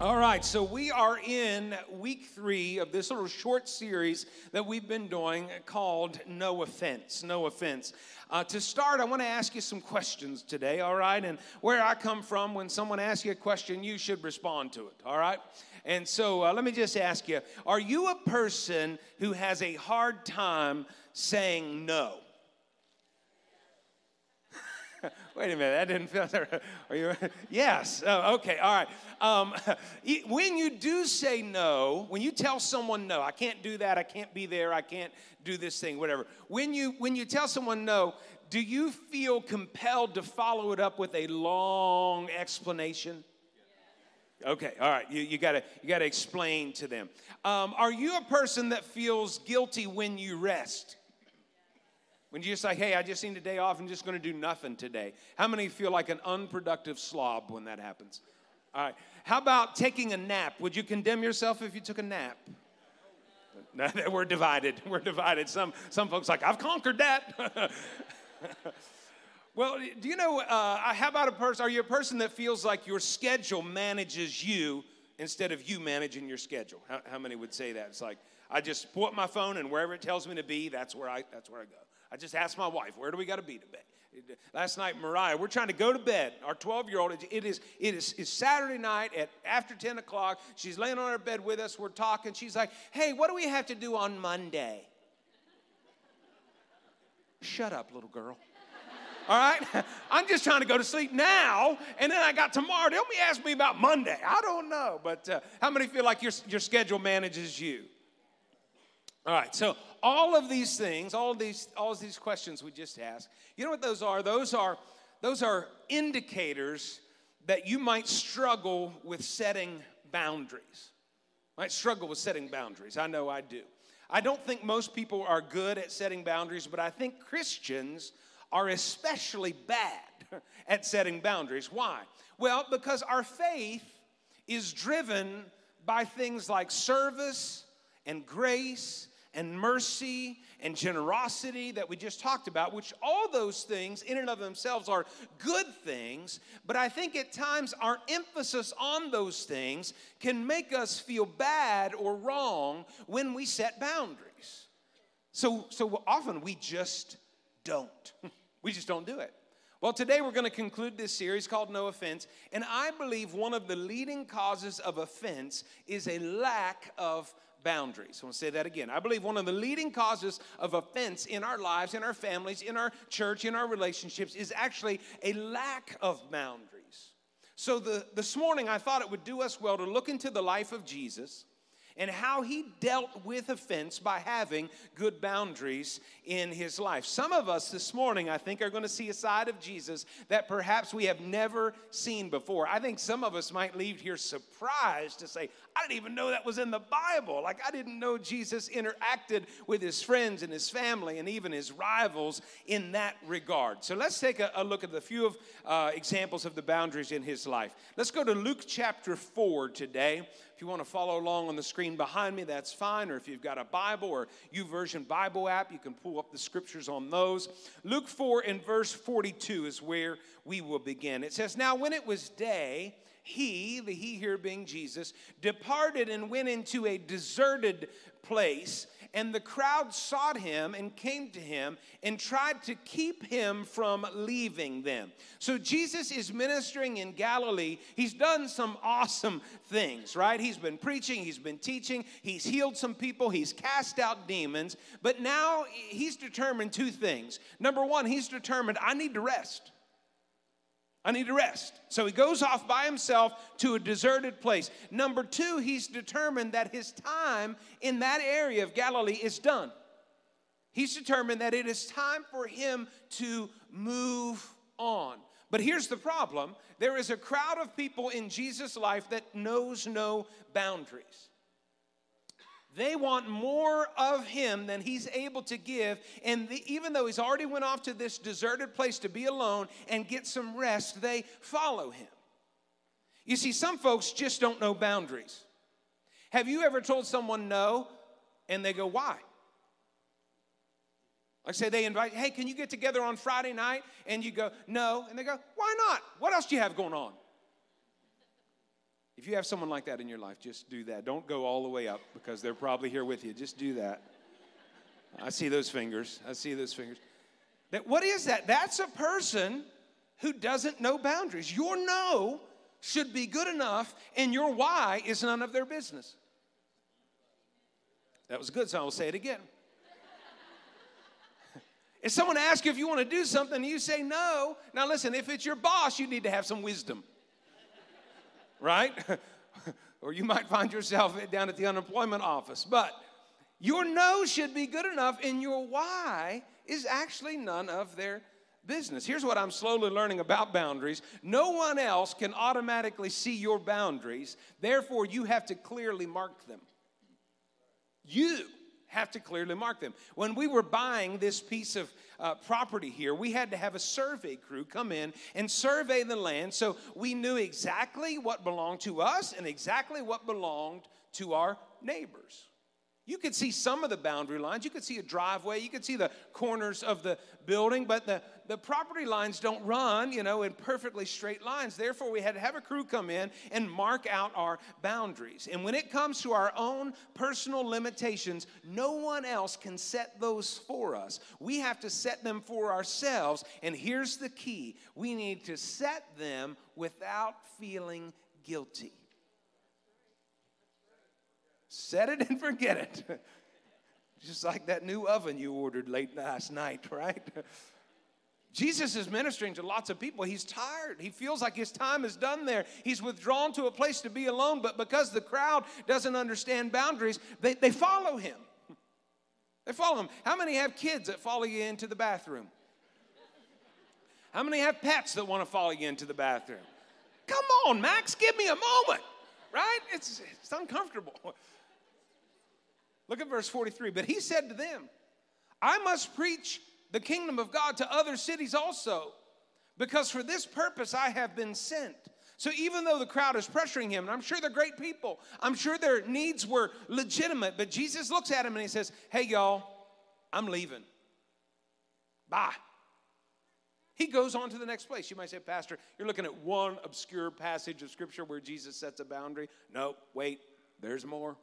All right, so we are in week three of this little short series that we've been doing called No Offense. No Offense. Uh, to start, I want to ask you some questions today, all right? And where I come from, when someone asks you a question, you should respond to it, all right? And so uh, let me just ask you Are you a person who has a hard time saying no? Wait a minute, that didn't feel. Are you? Yes. Oh, okay. All right. Um, when you do say no, when you tell someone no, I can't do that. I can't be there. I can't do this thing. Whatever. When you when you tell someone no, do you feel compelled to follow it up with a long explanation? Okay, all right. You, you gotta you gotta explain to them. Um, are you a person that feels guilty when you rest? When you just like, hey, I just need a day off, I'm just gonna do nothing today. How many feel like an unproductive slob when that happens? All right. How about taking a nap? Would you condemn yourself if you took a nap? We're divided. We're divided. Some some folks like I've conquered that. well, do you know? Uh, how about a person? Are you a person that feels like your schedule manages you instead of you managing your schedule? How, how many would say that? It's like I just pull up my phone and wherever it tells me to be, that's where I that's where I go. I just asked my wife, where do we got to be today? Last night, Mariah, we're trying to go to bed. Our 12 year old, it is, it is it's Saturday night at after 10 o'clock. She's laying on her bed with us. We're talking. She's like, hey, what do we have to do on Monday? Shut up, little girl. All right? I'm just trying to go to sleep now, and then I got tomorrow. Don't be asking me about Monday. I don't know. But uh, how many feel like your, your schedule manages you? All right, so all of these things, all of these, all of these questions we just asked, you know what those are? Those are those are indicators that you might struggle with setting boundaries. Might struggle with setting boundaries. I know I do. I don't think most people are good at setting boundaries, but I think Christians are especially bad at setting boundaries. Why? Well, because our faith is driven by things like service and grace and mercy and generosity that we just talked about, which all those things in and of themselves are good things, but I think at times our emphasis on those things can make us feel bad or wrong when we set boundaries. So, so often we just don't. we just don't do it. Well, today we're going to conclude this series called No Offense, and I believe one of the leading causes of offense is a lack of boundaries. I want to say that again. I believe one of the leading causes of offense in our lives, in our families, in our church, in our relationships is actually a lack of boundaries. So the, this morning, I thought it would do us well to look into the life of Jesus and how he dealt with offense by having good boundaries in his life. Some of us this morning, I think, are going to see a side of Jesus that perhaps we have never seen before. I think some of us might leave here surprised to say, I didn't even know that was in the Bible. Like, I didn't know Jesus interacted with his friends and his family and even his rivals in that regard. So let's take a, a look at a few of uh, examples of the boundaries in his life. Let's go to Luke chapter 4 today. If you want to follow along on the screen behind me, that's fine. Or if you've got a Bible or YouVersion Bible app, you can pull up the scriptures on those. Luke 4 and verse 42 is where we will begin. It says, Now when it was day, he, the he here being Jesus, departed and went into a deserted place, and the crowd sought him and came to him and tried to keep him from leaving them. So Jesus is ministering in Galilee. He's done some awesome things, right? He's been preaching, he's been teaching, he's healed some people, he's cast out demons, but now he's determined two things. Number one, he's determined, I need to rest. I need to rest. So he goes off by himself to a deserted place. Number two, he's determined that his time in that area of Galilee is done. He's determined that it is time for him to move on. But here's the problem there is a crowd of people in Jesus' life that knows no boundaries. They want more of him than he's able to give. And the, even though he's already went off to this deserted place to be alone and get some rest, they follow him. You see, some folks just don't know boundaries. Have you ever told someone no and they go, why? Like say they invite, hey, can you get together on Friday night? And you go, no. And they go, why not? What else do you have going on? If you have someone like that in your life, just do that. Don't go all the way up because they're probably here with you. Just do that. I see those fingers. I see those fingers. That what is that? That's a person who doesn't know boundaries. Your no should be good enough, and your why is none of their business. That was good, so I will say it again. if someone asks you if you want to do something you say no, now listen, if it's your boss, you need to have some wisdom, right? or you might find yourself down at the unemployment office. But your no should be good enough, and your why is actually none of their business. Here's what I'm slowly learning about boundaries no one else can automatically see your boundaries, therefore, you have to clearly mark them. You have to clearly mark them. When we were buying this piece of uh, property here, we had to have a survey crew come in and survey the land so we knew exactly what belonged to us and exactly what belonged to our neighbors. You could see some of the boundary lines. You could see a driveway. You could see the corners of the building, but the, the property lines don't run, you know, in perfectly straight lines. Therefore, we had to have a crew come in and mark out our boundaries. And when it comes to our own personal limitations, no one else can set those for us. We have to set them for ourselves. And here's the key we need to set them without feeling guilty. Set it and forget it. Just like that new oven you ordered late last night, right? Jesus is ministering to lots of people. He's tired. He feels like his time is done there. He's withdrawn to a place to be alone, but because the crowd doesn't understand boundaries, they, they follow him. They follow him. How many have kids that follow you into the bathroom? How many have pets that want to follow you into the bathroom? Come on, Max, give me a moment, right? It's, it's uncomfortable. Look at verse 43. But he said to them, I must preach the kingdom of God to other cities also, because for this purpose I have been sent. So even though the crowd is pressuring him, and I'm sure they're great people, I'm sure their needs were legitimate, but Jesus looks at him and he says, Hey, y'all, I'm leaving. Bye. He goes on to the next place. You might say, Pastor, you're looking at one obscure passage of scripture where Jesus sets a boundary. No, wait, there's more.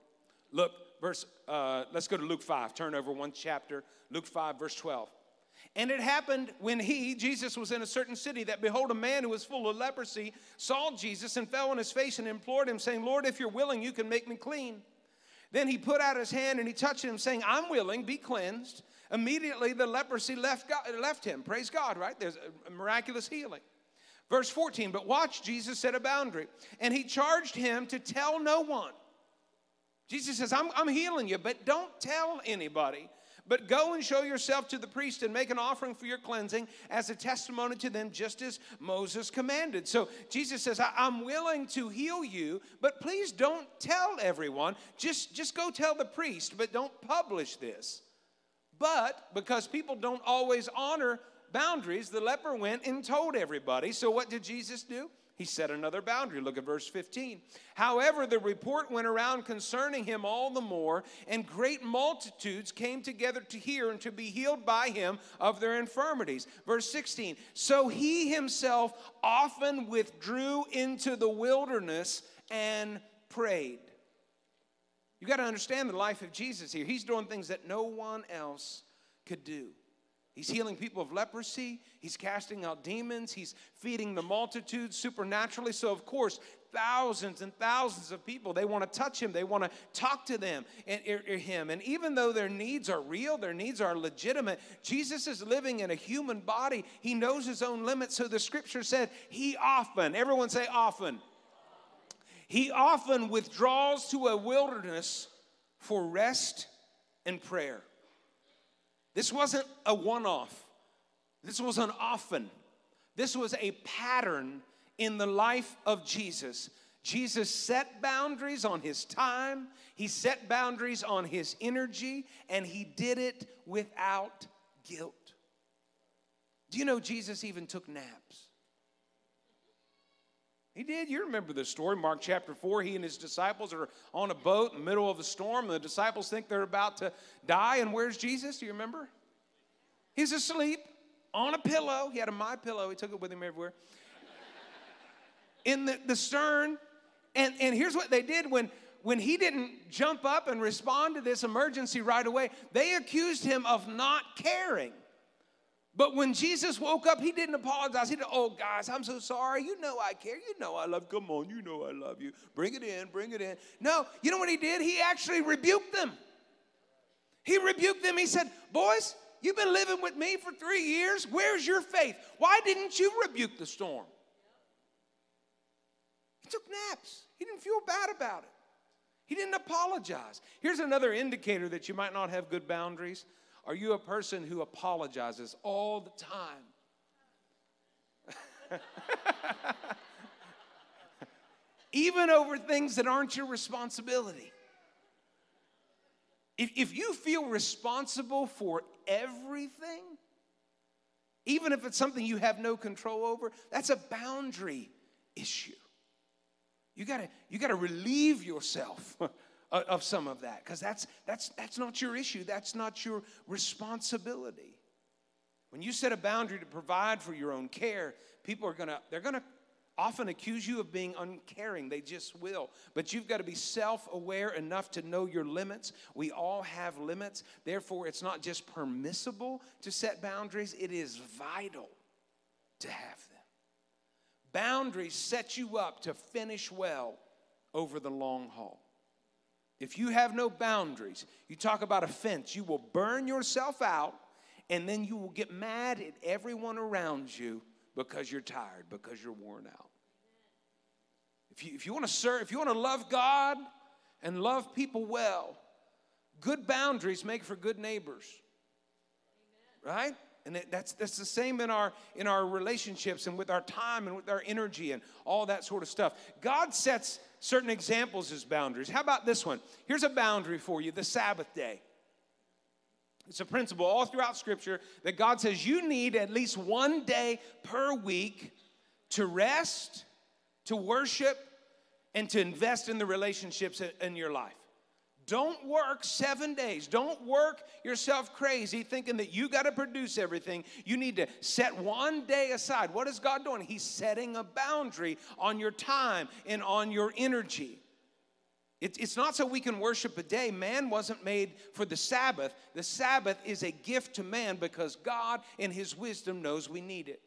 Look, verse, uh, let's go to Luke 5. Turn over one chapter. Luke 5, verse 12. And it happened when he, Jesus, was in a certain city that behold, a man who was full of leprosy saw Jesus and fell on his face and implored him, saying, Lord, if you're willing, you can make me clean. Then he put out his hand and he touched him, saying, I'm willing, be cleansed. Immediately the leprosy left, God, left him. Praise God, right? There's a miraculous healing. Verse 14, but watch, Jesus set a boundary, and he charged him to tell no one Jesus says, I'm, I'm healing you, but don't tell anybody. But go and show yourself to the priest and make an offering for your cleansing as a testimony to them, just as Moses commanded. So Jesus says, I'm willing to heal you, but please don't tell everyone. Just, just go tell the priest, but don't publish this. But because people don't always honor boundaries, the leper went and told everybody. So what did Jesus do? He set another boundary. Look at verse 15. However, the report went around concerning him all the more, and great multitudes came together to hear and to be healed by him of their infirmities. Verse 16. So he himself often withdrew into the wilderness and prayed. You got to understand the life of Jesus here. He's doing things that no one else could do. He's healing people of leprosy. He's casting out demons. He's feeding the multitudes supernaturally. So, of course, thousands and thousands of people, they want to touch him. They want to talk to them and er, er, him. And even though their needs are real, their needs are legitimate, Jesus is living in a human body. He knows his own limits. So the scripture said, he often, everyone say often, he often withdraws to a wilderness for rest and prayer. This wasn't a one off, this was an often. This was a pattern in the life of Jesus. Jesus set boundaries on his time, he set boundaries on his energy, and he did it without guilt. Do you know Jesus even took naps? He did. You remember the story, Mark chapter 4. He and his disciples are on a boat in the middle of a storm. The disciples think they're about to die. And where's Jesus? Do you remember? He's asleep on a pillow. He had a MyPillow. He took it with him everywhere. In the, the stern, And, and here's what they did when, when he didn't jump up and respond to this emergency right away, they accused him of not caring. But when Jesus woke up, he didn't apologize. He said, Oh, guys, I'm so sorry. You know I care. You know I love. Come on, you know I love you. Bring it in, bring it in. No, you know what he did? He actually rebuked them. He rebuked them. He said, Boys, you've been living with me for three years. Where's your faith? Why didn't you rebuke the storm? He took naps. He didn't feel bad about it. He didn't apologize. Here's another indicator that you might not have good boundaries. Are you a person who apologizes all the time? Even over things that aren't your responsibility. If, if you feel responsible for everything, even if it's something you have no control over, that's a boundary issue. You gotta, you gotta relieve yourself of some of that because that's, that's, that's not your issue, that's not your responsibility. When you set a boundary to provide for your own care, people are gonna, they're gonna often accuse you of being uncaring. They just will. But you've got to be self aware enough to know your limits. We all have limits. Therefore, it's not just permissible to set boundaries, it is vital to have them. Boundaries set you up to finish well over the long haul. If you have no boundaries, you talk about a fence, you will burn yourself out and then you will get mad at everyone around you because you're tired, because you're worn out. If you, if you want to serve, if you want to love God and love people well, good boundaries make for good neighbors. Right? And that's, that's the same in our, in our relationships and with our time and with our energy and all that sort of stuff. God sets certain examples as boundaries. How about this one? Here's a boundary for you the Sabbath day. It's a principle all throughout Scripture that God says you need at least one day per week to rest, to worship, and to invest in the relationships in your life. Don't work seven days. Don't work yourself crazy thinking that you got to produce everything. You need to set one day aside. What is God doing? He's setting a boundary on your time and on your energy. It's not so we can worship a day. Man wasn't made for the Sabbath. The Sabbath is a gift to man because God, in His wisdom, knows we need it.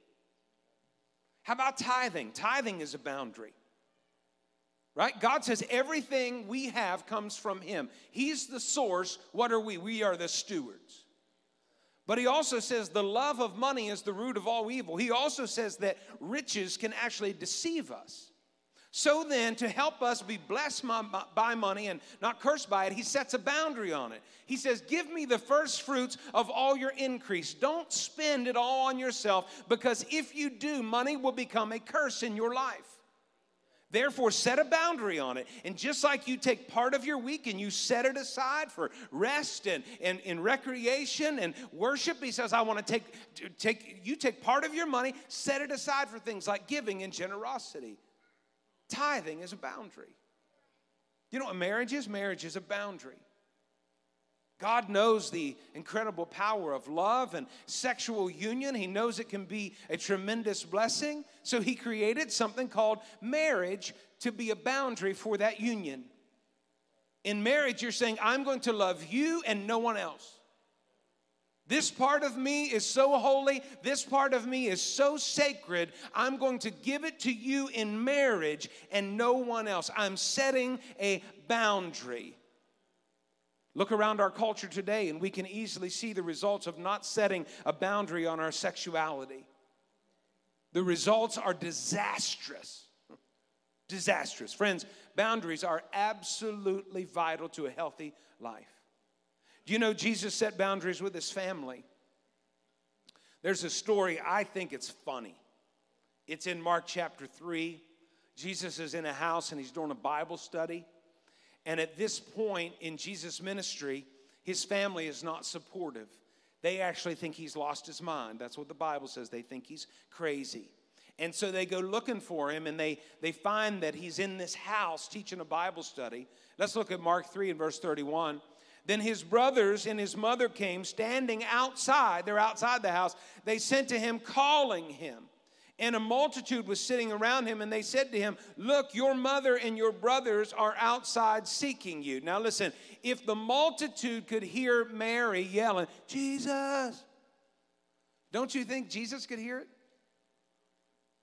How about tithing? Tithing is a boundary. Right? God says everything we have comes from Him. He's the source. What are we? We are the stewards. But He also says the love of money is the root of all evil. He also says that riches can actually deceive us. So then, to help us be blessed by money and not cursed by it, he sets a boundary on it. He says, Give me the first fruits of all your increase. Don't spend it all on yourself, because if you do, money will become a curse in your life. Therefore, set a boundary on it. And just like you take part of your week and you set it aside for rest and, and, and recreation and worship, he says, I want to take, take, you take part of your money, set it aside for things like giving and generosity. Tithing is a boundary. You know what marriage is? Marriage is a boundary. God knows the incredible power of love and sexual union. He knows it can be a tremendous blessing. So He created something called marriage to be a boundary for that union. In marriage, you're saying, I'm going to love you and no one else. This part of me is so holy. This part of me is so sacred. I'm going to give it to you in marriage and no one else. I'm setting a boundary. Look around our culture today, and we can easily see the results of not setting a boundary on our sexuality. The results are disastrous. Disastrous. Friends, boundaries are absolutely vital to a healthy life. Do you know Jesus set boundaries with his family? There's a story, I think it's funny. It's in Mark chapter 3. Jesus is in a house and he's doing a Bible study. And at this point in Jesus' ministry, his family is not supportive. They actually think he's lost his mind. That's what the Bible says. They think he's crazy. And so they go looking for him and they, they find that he's in this house teaching a Bible study. Let's look at Mark 3 and verse 31. Then his brothers and his mother came standing outside. They're outside the house. They sent to him, calling him. And a multitude was sitting around him, and they said to him, Look, your mother and your brothers are outside seeking you. Now, listen, if the multitude could hear Mary yelling, Jesus, don't you think Jesus could hear it?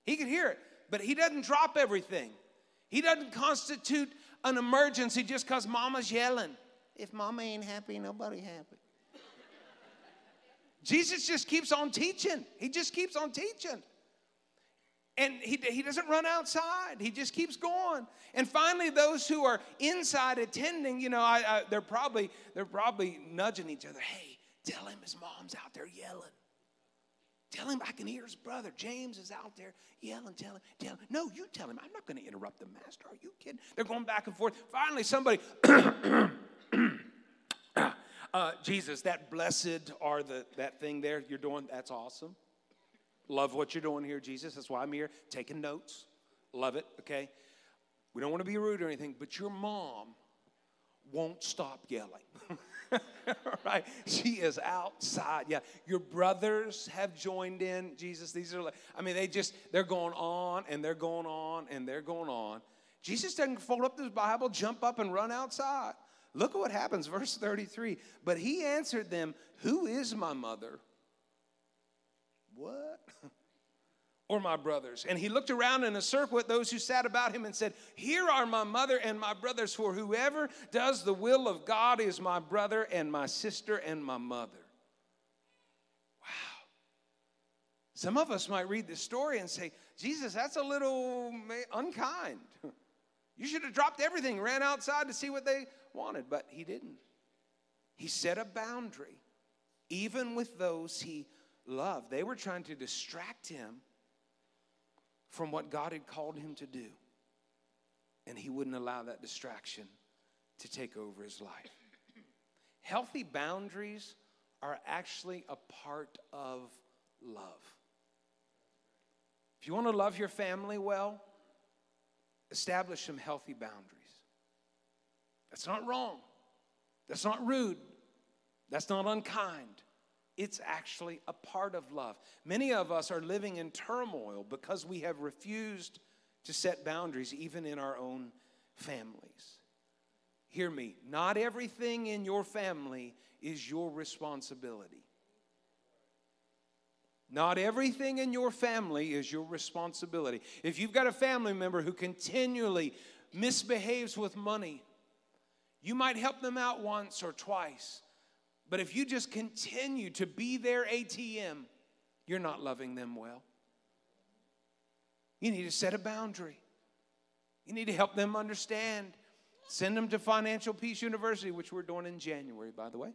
He could hear it, but he doesn't drop everything. He doesn't constitute an emergency just because mama's yelling. If mama ain't happy, nobody happy. Jesus just keeps on teaching. He just keeps on teaching. And he, he doesn't run outside. He just keeps going. And finally, those who are inside attending, you know, I, I, they're probably they're probably nudging each other. Hey, tell him his mom's out there yelling. Tell him I can hear his brother. James is out there yelling. Tell him, tell him. No, you tell him. I'm not going to interrupt the master. Are you kidding? They're going back and forth. Finally, somebody, uh, Jesus, that blessed are the that thing there you're doing. That's awesome. Love what you're doing here, Jesus. That's why I'm here taking notes. Love it, okay? We don't want to be rude or anything, but your mom won't stop yelling. right? She is outside. Yeah. Your brothers have joined in, Jesus. These are like, I mean, they just, they're going on and they're going on and they're going on. Jesus doesn't fold up his Bible, jump up, and run outside. Look at what happens, verse 33. But he answered them, Who is my mother? What? or my brothers. And he looked around in a circle at those who sat about him and said, Here are my mother and my brothers, for whoever does the will of God is my brother and my sister and my mother. Wow. Some of us might read this story and say, Jesus, that's a little unkind. You should have dropped everything, ran outside to see what they wanted, but he didn't. He set a boundary, even with those he loved. They were trying to distract him from what God had called him to do. And he wouldn't allow that distraction to take over his life. Healthy boundaries are actually a part of love. If you want to love your family well, establish some healthy boundaries. That's not wrong. That's not rude. That's not unkind. It's actually a part of love. Many of us are living in turmoil because we have refused to set boundaries, even in our own families. Hear me, not everything in your family is your responsibility. Not everything in your family is your responsibility. If you've got a family member who continually misbehaves with money, you might help them out once or twice. But if you just continue to be their ATM, you're not loving them well. You need to set a boundary. You need to help them understand. Send them to Financial Peace University, which we're doing in January, by the way.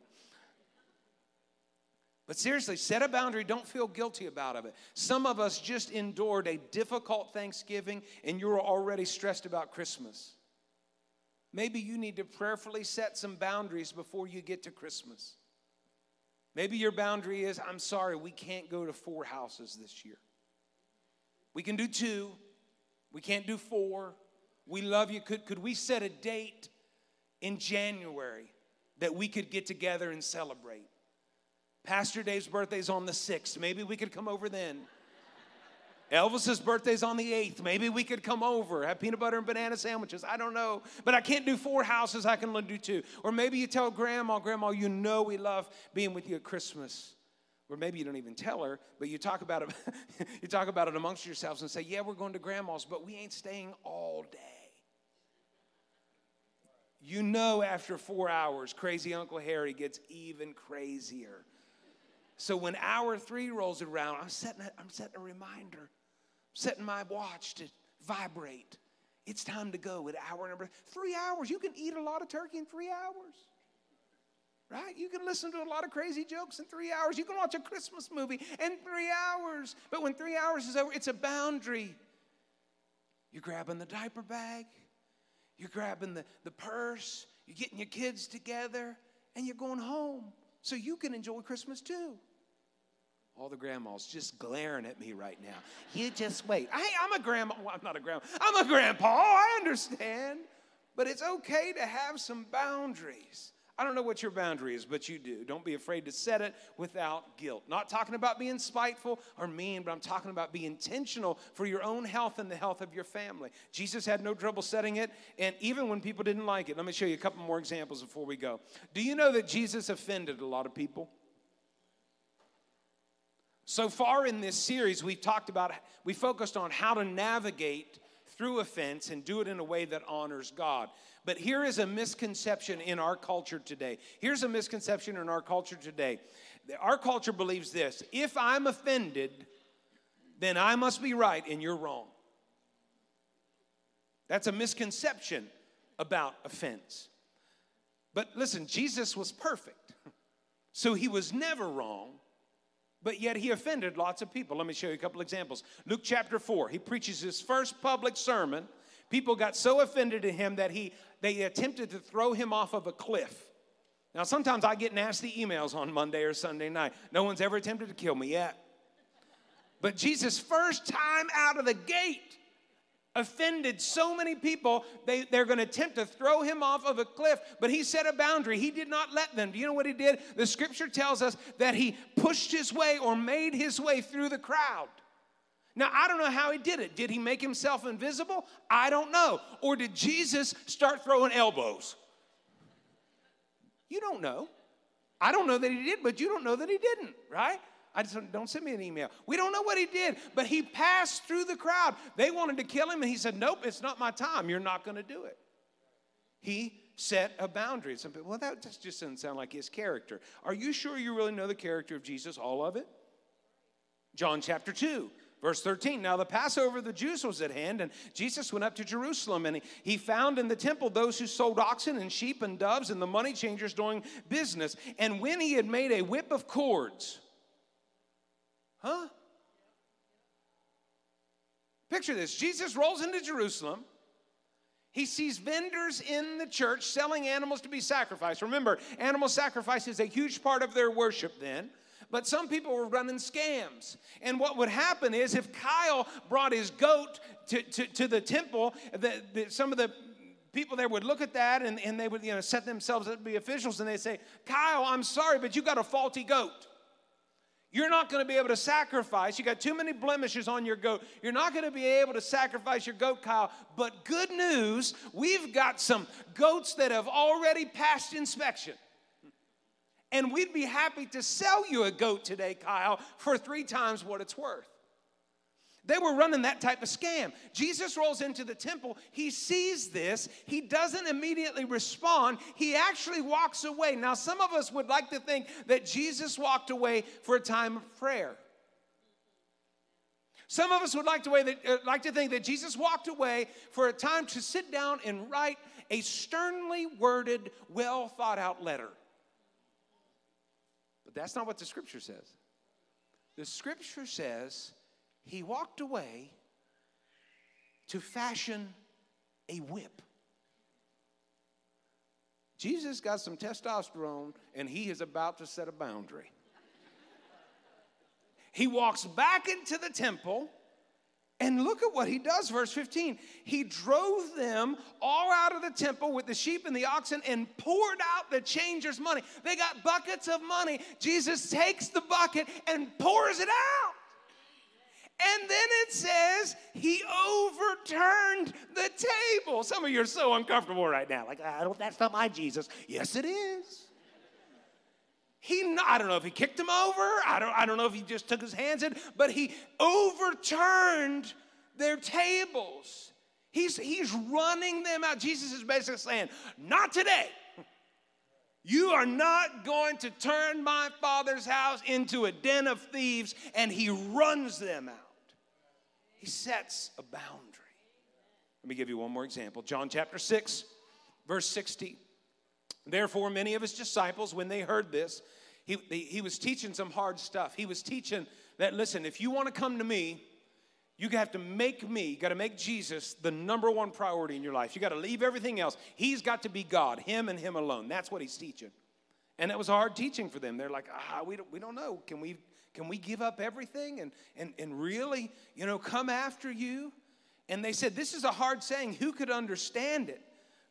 But seriously, set a boundary. Don't feel guilty about it. Some of us just endured a difficult Thanksgiving and you're already stressed about Christmas. Maybe you need to prayerfully set some boundaries before you get to Christmas. Maybe your boundary is I'm sorry, we can't go to four houses this year. We can do two, we can't do four. We love you. Could, could we set a date in January that we could get together and celebrate? Pastor Dave's birthday is on the 6th. Maybe we could come over then. Elvis's birthday's on the 8th. Maybe we could come over, have peanut butter and banana sandwiches. I don't know. But I can't do four houses, I can only do two. Or maybe you tell grandma, Grandma, you know we love being with you at Christmas. Or maybe you don't even tell her, but you talk about it, you talk about it amongst yourselves and say, Yeah, we're going to grandma's, but we ain't staying all day. You know, after four hours, crazy Uncle Harry gets even crazier. So when hour three rolls around, I'm setting a, I'm setting a reminder setting my watch to vibrate. It's time to go at hour number three hours. You can eat a lot of turkey in three hours. Right? You can listen to a lot of crazy jokes in three hours. You can watch a Christmas movie in three hours. But when three hours is over, it's a boundary. You're grabbing the diaper bag, you're grabbing the, the purse, you're getting your kids together, and you're going home so you can enjoy Christmas too. All the grandmas just glaring at me right now. You just wait. Hey, I'm a grandma. Well, I'm not a grandma. I'm a grandpa. Oh, I understand. But it's okay to have some boundaries. I don't know what your boundary is, but you do. Don't be afraid to set it without guilt. Not talking about being spiteful or mean, but I'm talking about being intentional for your own health and the health of your family. Jesus had no trouble setting it, and even when people didn't like it. Let me show you a couple more examples before we go. Do you know that Jesus offended a lot of people? So far in this series, we've talked about, we focused on how to navigate through offense and do it in a way that honors God. But here is a misconception in our culture today. Here's a misconception in our culture today. Our culture believes this if I'm offended, then I must be right and you're wrong. That's a misconception about offense. But listen, Jesus was perfect, so he was never wrong. But yet he offended lots of people. Let me show you a couple examples. Luke chapter 4, he preaches his first public sermon. People got so offended at him that he they attempted to throw him off of a cliff. Now, sometimes I get nasty emails on Monday or Sunday night. No one's ever attempted to kill me yet. But Jesus, first time out of the gate, offended so many people, they, they're going to attempt to throw him off of a cliff, but he set a boundary. He did not let them. Do you know what he did? The scripture tells us that he pushed his way or made his way through the crowd. Now, I don't know how he did it. Did he make himself invisible? I don't know. Or did Jesus start throwing elbows? You don't know. I don't know that he did, but you don't know that he didn't, right? I just don't, send me an email. We don't know what he did, but he passed through the crowd. They wanted to kill him, and he said, Nope, it's not my time. You're not going to do it. He set a boundary. Some people, well, that just doesn't sound like his character. Are you sure you really know the character of Jesus, all of it? John chapter 2. Verse 13, now the Passover of the Jews was at hand, and Jesus went up to Jerusalem, and he found in the temple those who sold oxen and sheep and doves and the money changers doing business. And when he had made a whip of cords, huh? Picture this Jesus rolls into Jerusalem. He sees vendors in the church selling animals to be sacrificed. Remember, animal sacrifice is a huge part of their worship then. But some people were running scams. And what would happen is if Kyle brought his goat to, to, to the temple, the, the, some of the people there would look at that and, and they would you know, set themselves up to be officials and they'd say, Kyle, I'm sorry, but you got a faulty goat. You're not going to be able to sacrifice. You got too many blemishes on your goat. You're not going to be able to sacrifice your goat, Kyle. But good news, we've got some goats that have already passed inspection. And we'd be happy to sell you a goat today, Kyle, for three times what it's worth. They were running that type of scam. Jesus rolls into the temple. He sees this. He doesn't immediately respond. He actually walks away. Now, some of us would like to think that Jesus walked away for a time of prayer. Some of us would like to, that, uh, like to think that Jesus walked away for a time to sit down and write a sternly worded, well thought out letter. But that's not what the scripture says. The scripture says he walked away to fashion a whip. Jesus got some testosterone and he is about to set a boundary. He walks back into the temple and look at what he does, verse 15. He drove them all out of the temple with the sheep and the oxen and poured out the changers' money. They got buckets of money. Jesus takes the bucket and pours it out. And then it says he overturned the table. Some of you are so uncomfortable right now. Like, ah, I don't, that's not my Jesus. Yes, it is. He, I don't know if he kicked him over. I don't, I don't know if he just took his hands in, but he overturned their tables. He's, he's running them out. Jesus is basically saying, Not today. You are not going to turn my father's house into a den of thieves, and he runs them out. He sets a boundary. Let me give you one more example. John chapter 6, verse 60. Therefore, many of his disciples, when they heard this, he, he was teaching some hard stuff. He was teaching that, listen, if you want to come to me, you have to make me, you got to make Jesus the number one priority in your life. You got to leave everything else. He's got to be God, Him and Him alone. That's what He's teaching. And that was hard teaching for them. They're like, ah, we don't, we don't know. Can we, can we give up everything and, and, and really, you know, come after you? And they said, This is a hard saying. Who could understand it?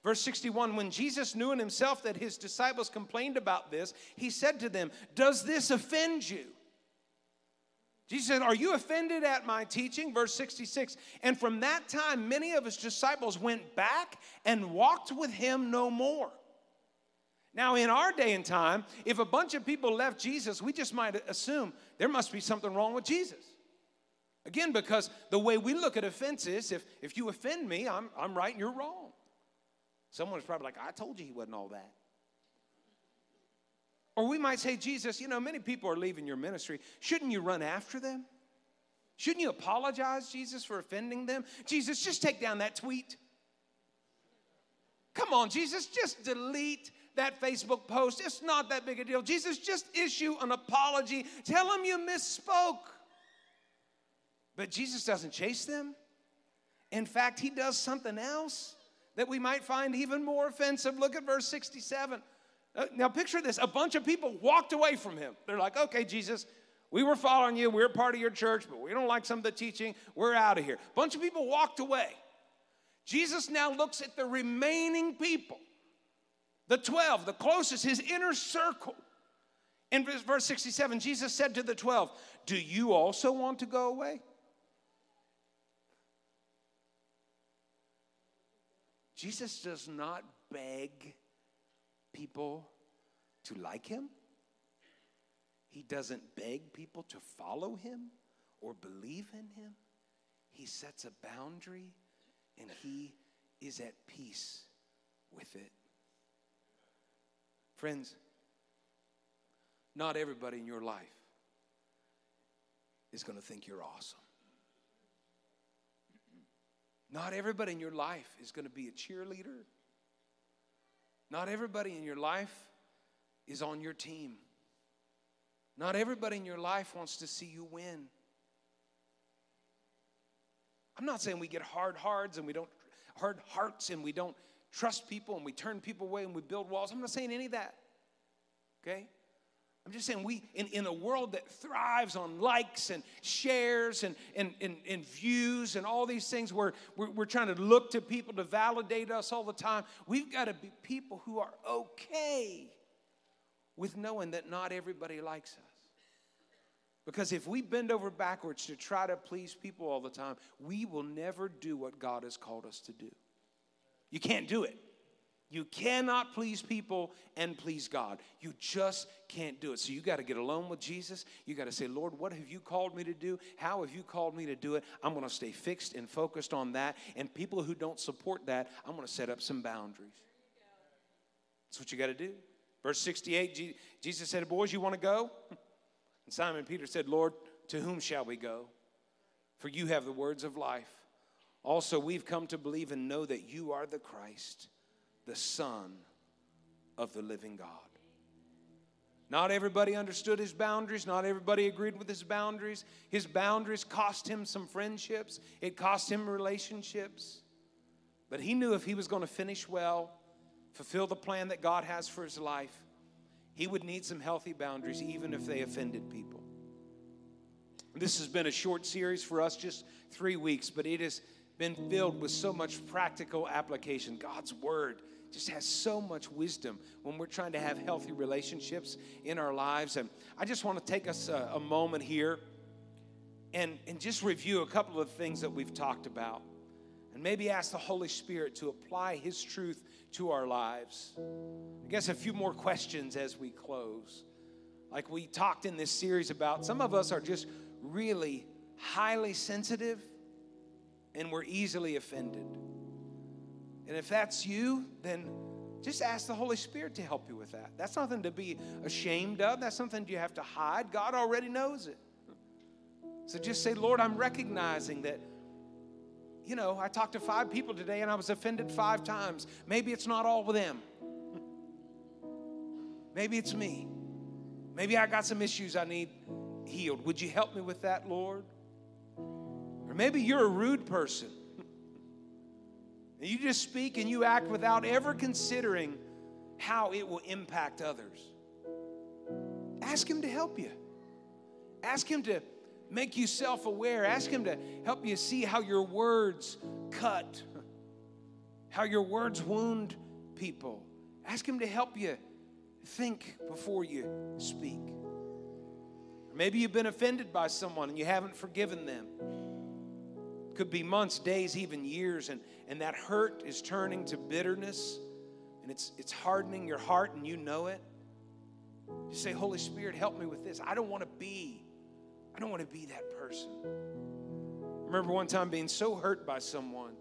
Verse 61 When Jesus knew in himself that his disciples complained about this, he said to them, Does this offend you? Jesus said, Are you offended at my teaching? Verse 66 And from that time, many of his disciples went back and walked with him no more. Now, in our day and time, if a bunch of people left Jesus, we just might assume there must be something wrong with Jesus. Again, because the way we look at offenses, if, if you offend me, I'm, I'm right and you're wrong. Someone's probably like, I told you he wasn't all that. Or we might say, Jesus, you know, many people are leaving your ministry. Shouldn't you run after them? Shouldn't you apologize, Jesus, for offending them? Jesus, just take down that tweet. Come on, Jesus, just delete that Facebook post. It's not that big a deal. Jesus, just issue an apology. Tell them you misspoke. But Jesus doesn't chase them. In fact, he does something else that we might find even more offensive. Look at verse 67. Uh, now, picture this a bunch of people walked away from him. They're like, okay, Jesus, we were following you. We are part of your church, but we don't like some of the teaching. We're out of here. A bunch of people walked away. Jesus now looks at the remaining people, the 12, the closest, his inner circle. In verse 67, Jesus said to the 12, Do you also want to go away? Jesus does not beg people to like him. He doesn't beg people to follow him or believe in him. He sets a boundary and he is at peace with it. Friends, not everybody in your life is going to think you're awesome. Not everybody in your life is going to be a cheerleader. Not everybody in your life is on your team. Not everybody in your life wants to see you win. I'm not saying we get hard hearts and we don't hard hearts and we don't trust people and we turn people away and we build walls. I'm not saying any of that. Okay? I'm just saying, we, in, in a world that thrives on likes and shares and, and, and, and views and all these things where we're, we're trying to look to people to validate us all the time, we've got to be people who are okay with knowing that not everybody likes us. Because if we bend over backwards to try to please people all the time, we will never do what God has called us to do. You can't do it. You cannot please people and please God. You just can't do it. So you got to get alone with Jesus. You got to say, Lord, what have you called me to do? How have you called me to do it? I'm going to stay fixed and focused on that. And people who don't support that, I'm going to set up some boundaries. That's what you got to do. Verse 68, Jesus said, Boys, you want to go? And Simon Peter said, Lord, to whom shall we go? For you have the words of life. Also, we've come to believe and know that you are the Christ the Son of the living God. Not everybody understood his boundaries. Not everybody agreed with his boundaries. His boundaries cost him some friendships, it cost him relationships. But he knew if he was going to finish well, fulfill the plan that God has for his life, he would need some healthy boundaries, even if they offended people. This has been a short series for us, just three weeks, but it has been filled with so much practical application. God's Word just has so much wisdom when we're trying to have healthy relationships in our lives. And I just want to take us a, a moment here and, and just review a couple of things that we've talked about. And maybe ask the Holy Spirit to apply His truth to our lives. I guess a few more questions as we close. Like we talked in this series about, some of us are just really highly sensitive and we're easily offended. And if that's you, then just ask the Holy Spirit to help you with that. That's nothing to be ashamed of, that's something you have to hide. God already knows it. So just say, Lord, I'm recognizing that, you know, I talked to five people today and I was offended five times. Maybe it's not all with them. Maybe it's me. Maybe I got some issues I need healed. Would you help me with that, Lord? Or maybe you're a rude person. And you just speak and you act without ever considering how it will impact others. Ask Him to help you. Ask Him to make you self aware. Ask Him to help you see how your words cut how your words wound people. Ask Him to help you think before you speak. Maybe you've been offended by someone and you haven't forgiven them. Could be months, days, even years, and, and that hurt is turning to bitterness and it's, it's hardening your heart and you know it. You say, Holy Spirit, help me with this. I don't want to be, I don't want to be that person. I remember one time being so hurt by someone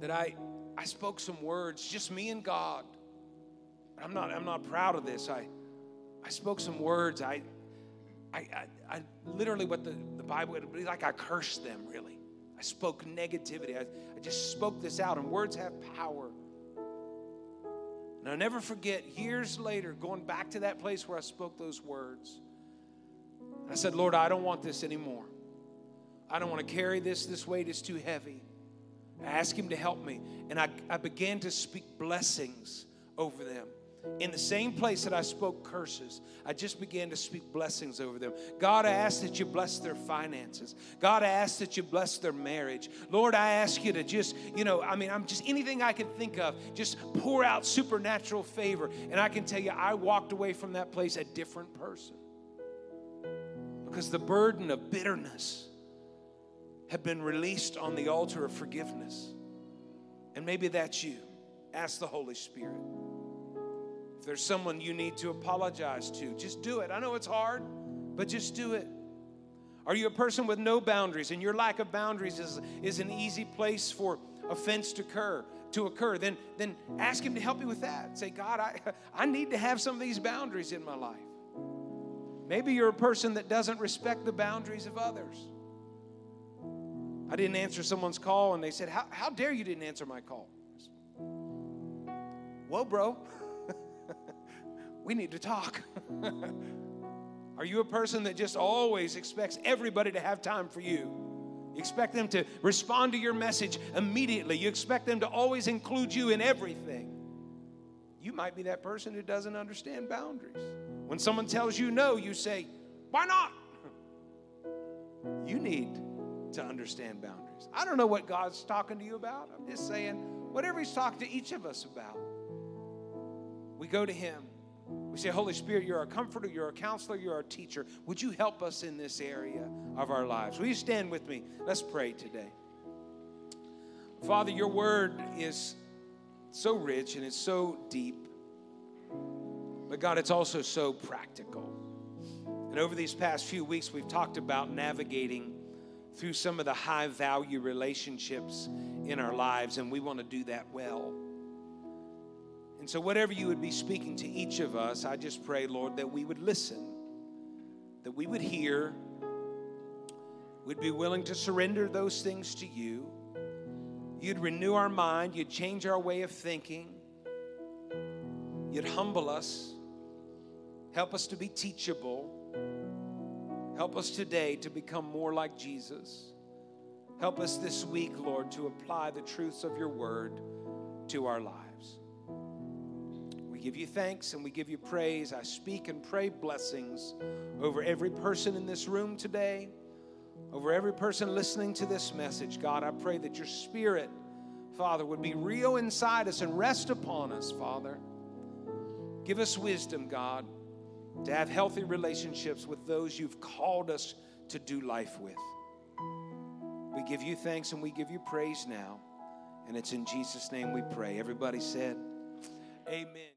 that I I spoke some words, just me and God. I'm not, I'm not proud of this. I, I spoke some words. I, I, I, I literally, what the, the Bible would be like, I cursed them, really. I spoke negativity. I, I just spoke this out, and words have power. And I'll never forget, years later, going back to that place where I spoke those words. I said, Lord, I don't want this anymore. I don't want to carry this. This weight is too heavy. I asked Him to help me, and I, I began to speak blessings over them. In the same place that I spoke curses, I just began to speak blessings over them. God, I ask that you bless their finances. God, I ask that you bless their marriage. Lord, I ask you to just, you know, I mean, I'm just anything I can think of, just pour out supernatural favor. And I can tell you, I walked away from that place a different person because the burden of bitterness had been released on the altar of forgiveness. And maybe that's you. Ask the Holy Spirit. If there's someone you need to apologize to, just do it. I know it's hard, but just do it. Are you a person with no boundaries and your lack of boundaries is, is an easy place for offense to occur? To occur, then, then ask Him to help you with that. Say, God, I, I need to have some of these boundaries in my life. Maybe you're a person that doesn't respect the boundaries of others. I didn't answer someone's call and they said, How, how dare you didn't answer my call? Whoa, bro. we need to talk. Are you a person that just always expects everybody to have time for you? You expect them to respond to your message immediately. You expect them to always include you in everything. You might be that person who doesn't understand boundaries. When someone tells you no, you say, Why not? You need to understand boundaries. I don't know what God's talking to you about. I'm just saying, whatever He's talking to each of us about, we go to Him. We say, Holy Spirit, you're our comforter, you're our counselor, you're our teacher. Would you help us in this area of our lives? Will you stand with me? Let's pray today. Father, your word is so rich and it's so deep. But God, it's also so practical. And over these past few weeks, we've talked about navigating through some of the high value relationships in our lives, and we want to do that well. And so, whatever you would be speaking to each of us, I just pray, Lord, that we would listen, that we would hear, we'd be willing to surrender those things to you. You'd renew our mind, you'd change our way of thinking, you'd humble us, help us to be teachable Help us today to become more like Jesus. Help us this week, Lord, to apply the truths of your word to our lives. Give you thanks and we give you praise. I speak and pray blessings over every person in this room today, over every person listening to this message. God, I pray that your spirit, Father, would be real inside us and rest upon us, Father. Give us wisdom, God to have healthy relationships with those you've called us to do life with. We give you thanks and we give you praise now. And it's in Jesus' name we pray. Everybody said, Amen.